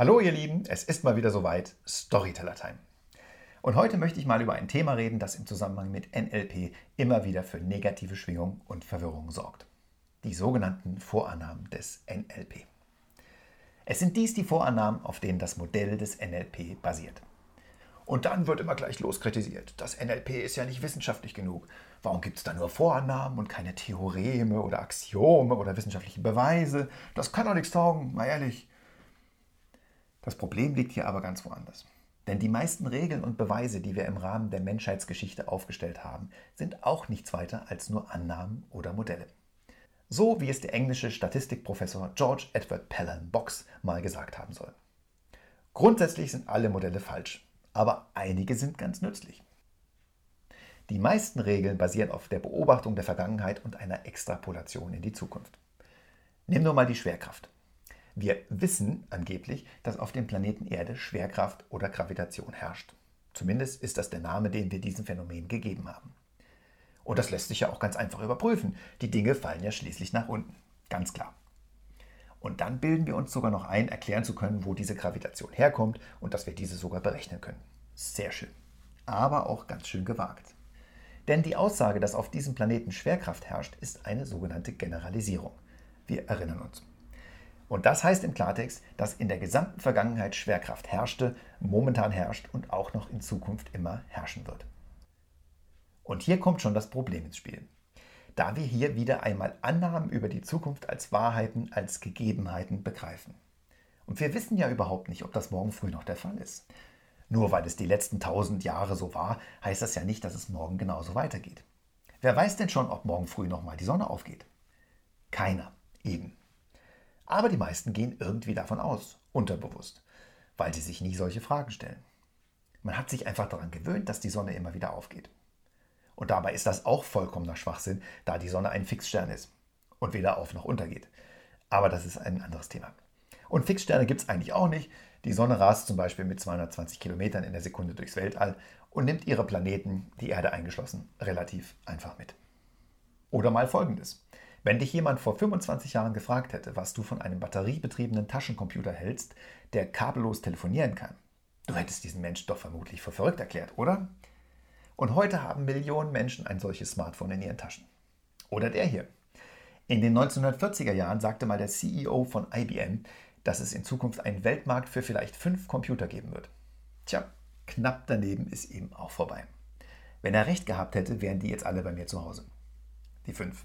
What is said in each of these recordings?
Hallo ihr Lieben, es ist mal wieder soweit, Storyteller Time. Und heute möchte ich mal über ein Thema reden, das im Zusammenhang mit NLP immer wieder für negative Schwingung und Verwirrung sorgt. Die sogenannten Vorannahmen des NLP. Es sind dies die Vorannahmen, auf denen das Modell des NLP basiert. Und dann wird immer gleich loskritisiert. Das NLP ist ja nicht wissenschaftlich genug. Warum gibt es da nur Vorannahmen und keine Theoreme oder Axiome oder wissenschaftliche Beweise? Das kann doch nichts taugen, mal ehrlich. Das Problem liegt hier aber ganz woanders. Denn die meisten Regeln und Beweise, die wir im Rahmen der Menschheitsgeschichte aufgestellt haben, sind auch nichts weiter als nur Annahmen oder Modelle. So wie es der englische Statistikprofessor George Edward Pelham Box mal gesagt haben soll. Grundsätzlich sind alle Modelle falsch, aber einige sind ganz nützlich. Die meisten Regeln basieren auf der Beobachtung der Vergangenheit und einer Extrapolation in die Zukunft. Nimm nur mal die Schwerkraft. Wir wissen angeblich, dass auf dem Planeten Erde Schwerkraft oder Gravitation herrscht. Zumindest ist das der Name, den wir diesem Phänomen gegeben haben. Und das lässt sich ja auch ganz einfach überprüfen. Die Dinge fallen ja schließlich nach unten. Ganz klar. Und dann bilden wir uns sogar noch ein, erklären zu können, wo diese Gravitation herkommt und dass wir diese sogar berechnen können. Sehr schön. Aber auch ganz schön gewagt. Denn die Aussage, dass auf diesem Planeten Schwerkraft herrscht, ist eine sogenannte Generalisierung. Wir erinnern uns. Und das heißt im Klartext, dass in der gesamten Vergangenheit Schwerkraft herrschte, momentan herrscht und auch noch in Zukunft immer herrschen wird. Und hier kommt schon das Problem ins Spiel. Da wir hier wieder einmal Annahmen über die Zukunft als Wahrheiten, als Gegebenheiten begreifen. Und wir wissen ja überhaupt nicht, ob das morgen früh noch der Fall ist. Nur weil es die letzten tausend Jahre so war, heißt das ja nicht, dass es morgen genauso weitergeht. Wer weiß denn schon, ob morgen früh nochmal die Sonne aufgeht? Keiner, eben. Aber die meisten gehen irgendwie davon aus, unterbewusst, weil sie sich nie solche Fragen stellen. Man hat sich einfach daran gewöhnt, dass die Sonne immer wieder aufgeht. Und dabei ist das auch vollkommener Schwachsinn, da die Sonne ein Fixstern ist und weder auf noch untergeht. Aber das ist ein anderes Thema. Und Fixsterne gibt es eigentlich auch nicht. Die Sonne rast zum Beispiel mit 220 Kilometern in der Sekunde durchs Weltall und nimmt ihre Planeten, die Erde eingeschlossen, relativ einfach mit. Oder mal folgendes. Wenn dich jemand vor 25 Jahren gefragt hätte, was du von einem batteriebetriebenen Taschencomputer hältst, der kabellos telefonieren kann, du hättest diesen Mensch doch vermutlich für verrückt erklärt, oder? Und heute haben Millionen Menschen ein solches Smartphone in ihren Taschen. Oder der hier. In den 1940er Jahren sagte mal der CEO von IBM, dass es in Zukunft einen Weltmarkt für vielleicht fünf Computer geben wird. Tja, knapp daneben ist eben auch vorbei. Wenn er recht gehabt hätte, wären die jetzt alle bei mir zu Hause. Die fünf.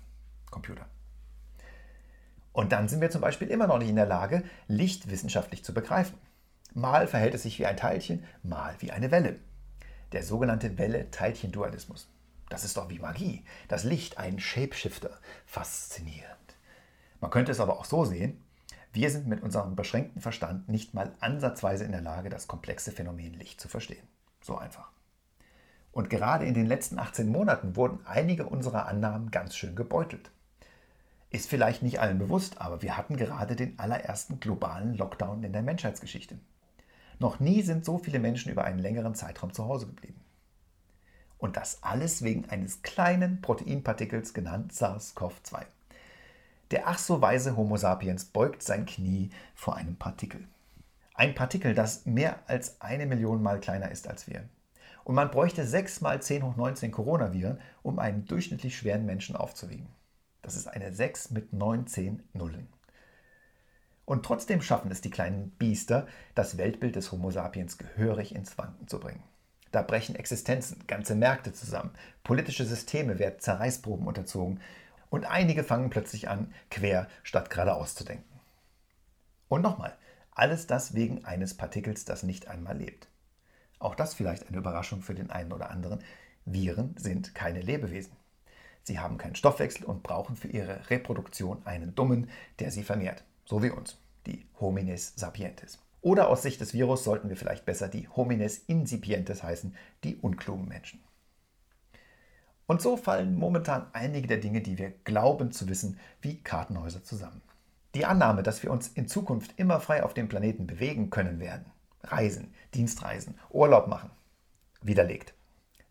Computer. Und dann sind wir zum Beispiel immer noch nicht in der Lage, Licht wissenschaftlich zu begreifen. Mal verhält es sich wie ein Teilchen, mal wie eine Welle. Der sogenannte Welle-Teilchen-Dualismus. Das ist doch wie Magie. Das Licht, ein Shapeshifter. Faszinierend. Man könnte es aber auch so sehen, wir sind mit unserem beschränkten Verstand nicht mal ansatzweise in der Lage, das komplexe Phänomen Licht zu verstehen. So einfach. Und gerade in den letzten 18 Monaten wurden einige unserer Annahmen ganz schön gebeutelt. Ist vielleicht nicht allen bewusst, aber wir hatten gerade den allerersten globalen Lockdown in der Menschheitsgeschichte. Noch nie sind so viele Menschen über einen längeren Zeitraum zu Hause geblieben. Und das alles wegen eines kleinen Proteinpartikels genannt SARS-CoV-2. Der ach so weise Homo sapiens beugt sein Knie vor einem Partikel. Ein Partikel, das mehr als eine Million Mal kleiner ist als wir. Und man bräuchte 6 mal 10 hoch 19 Coronaviren, um einen durchschnittlich schweren Menschen aufzuwiegen. Das ist eine 6 mit 19 Nullen. Und trotzdem schaffen es die kleinen Biester, das Weltbild des Homo sapiens gehörig ins Wanken zu bringen. Da brechen Existenzen, ganze Märkte zusammen, politische Systeme werden Zerreißproben unterzogen und einige fangen plötzlich an, quer statt geradeaus zu denken. Und nochmal, alles das wegen eines Partikels, das nicht einmal lebt. Auch das vielleicht eine Überraschung für den einen oder anderen. Viren sind keine Lebewesen. Sie haben keinen Stoffwechsel und brauchen für ihre Reproduktion einen Dummen, der sie vermehrt. So wie uns, die Homines sapientes. Oder aus Sicht des Virus sollten wir vielleicht besser die Homines incipientes heißen, die unklugen Menschen. Und so fallen momentan einige der Dinge, die wir glauben zu wissen, wie Kartenhäuser zusammen. Die Annahme, dass wir uns in Zukunft immer frei auf dem Planeten bewegen können werden, reisen, Dienstreisen, Urlaub machen, widerlegt.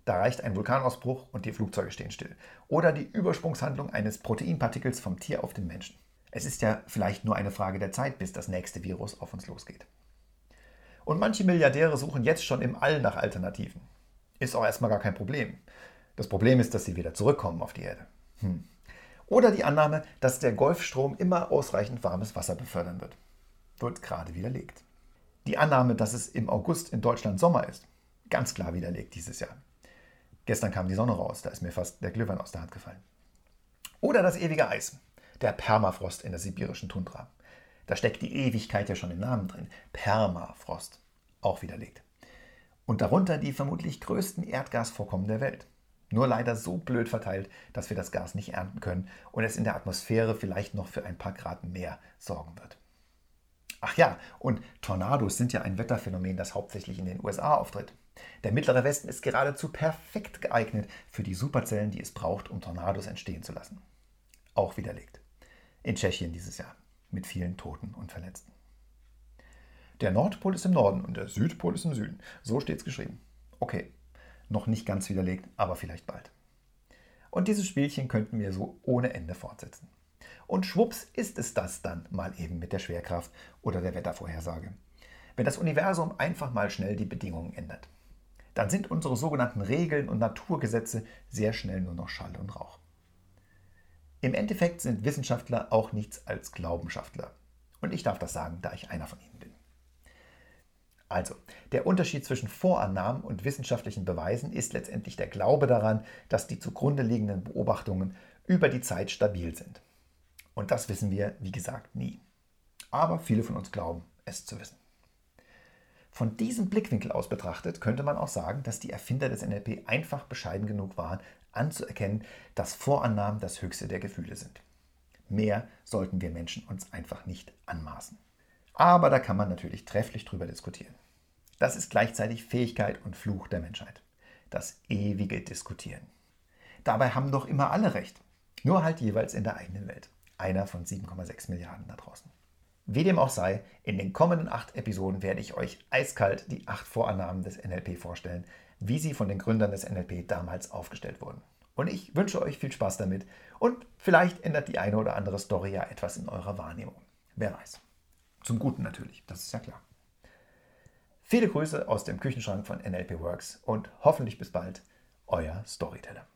Da reicht ein Vulkanausbruch und die Flugzeuge stehen still. Oder die Übersprungshandlung eines Proteinpartikels vom Tier auf den Menschen. Es ist ja vielleicht nur eine Frage der Zeit, bis das nächste Virus auf uns losgeht. Und manche Milliardäre suchen jetzt schon im All nach Alternativen. Ist auch erstmal gar kein Problem. Das Problem ist, dass sie wieder zurückkommen auf die Erde. Hm. Oder die Annahme, dass der Golfstrom immer ausreichend warmes Wasser befördern wird. Wird gerade widerlegt. Die Annahme, dass es im August in Deutschland Sommer ist. Ganz klar widerlegt dieses Jahr. Gestern kam die Sonne raus, da ist mir fast der Glühwein aus der Hand gefallen. Oder das ewige Eis, der Permafrost in der sibirischen Tundra. Da steckt die Ewigkeit ja schon im Namen drin. Permafrost. Auch widerlegt. Und darunter die vermutlich größten Erdgasvorkommen der Welt. Nur leider so blöd verteilt, dass wir das Gas nicht ernten können und es in der Atmosphäre vielleicht noch für ein paar Grad mehr sorgen wird. Ach ja, und Tornados sind ja ein Wetterphänomen, das hauptsächlich in den USA auftritt. Der mittlere Westen ist geradezu perfekt geeignet für die Superzellen, die es braucht, um Tornados entstehen zu lassen. Auch widerlegt. In Tschechien dieses Jahr mit vielen Toten und Verletzten. Der Nordpol ist im Norden und der Südpol ist im Süden. So steht es geschrieben. Okay, noch nicht ganz widerlegt, aber vielleicht bald. Und dieses Spielchen könnten wir so ohne Ende fortsetzen. Und schwupps ist es das dann mal eben mit der Schwerkraft oder der Wettervorhersage. Wenn das Universum einfach mal schnell die Bedingungen ändert, dann sind unsere sogenannten Regeln und Naturgesetze sehr schnell nur noch Schall und Rauch. Im Endeffekt sind Wissenschaftler auch nichts als Glaubenschaftler. Und ich darf das sagen, da ich einer von ihnen bin. Also, der Unterschied zwischen Vorannahmen und wissenschaftlichen Beweisen ist letztendlich der Glaube daran, dass die zugrunde liegenden Beobachtungen über die Zeit stabil sind. Und das wissen wir, wie gesagt, nie. Aber viele von uns glauben, es zu wissen. Von diesem Blickwinkel aus betrachtet könnte man auch sagen, dass die Erfinder des NLP einfach bescheiden genug waren, anzuerkennen, dass Vorannahmen das höchste der Gefühle sind. Mehr sollten wir Menschen uns einfach nicht anmaßen. Aber da kann man natürlich trefflich drüber diskutieren. Das ist gleichzeitig Fähigkeit und Fluch der Menschheit. Das ewige Diskutieren. Dabei haben doch immer alle recht. Nur halt jeweils in der eigenen Welt. Einer von 7,6 Milliarden da draußen. Wie dem auch sei, in den kommenden acht Episoden werde ich euch eiskalt die acht Vorannahmen des NLP vorstellen, wie sie von den Gründern des NLP damals aufgestellt wurden. Und ich wünsche euch viel Spaß damit und vielleicht ändert die eine oder andere Story ja etwas in eurer Wahrnehmung. Wer weiß. Zum Guten natürlich, das ist ja klar. Viele Grüße aus dem Küchenschrank von NLP Works und hoffentlich bis bald, euer Storyteller.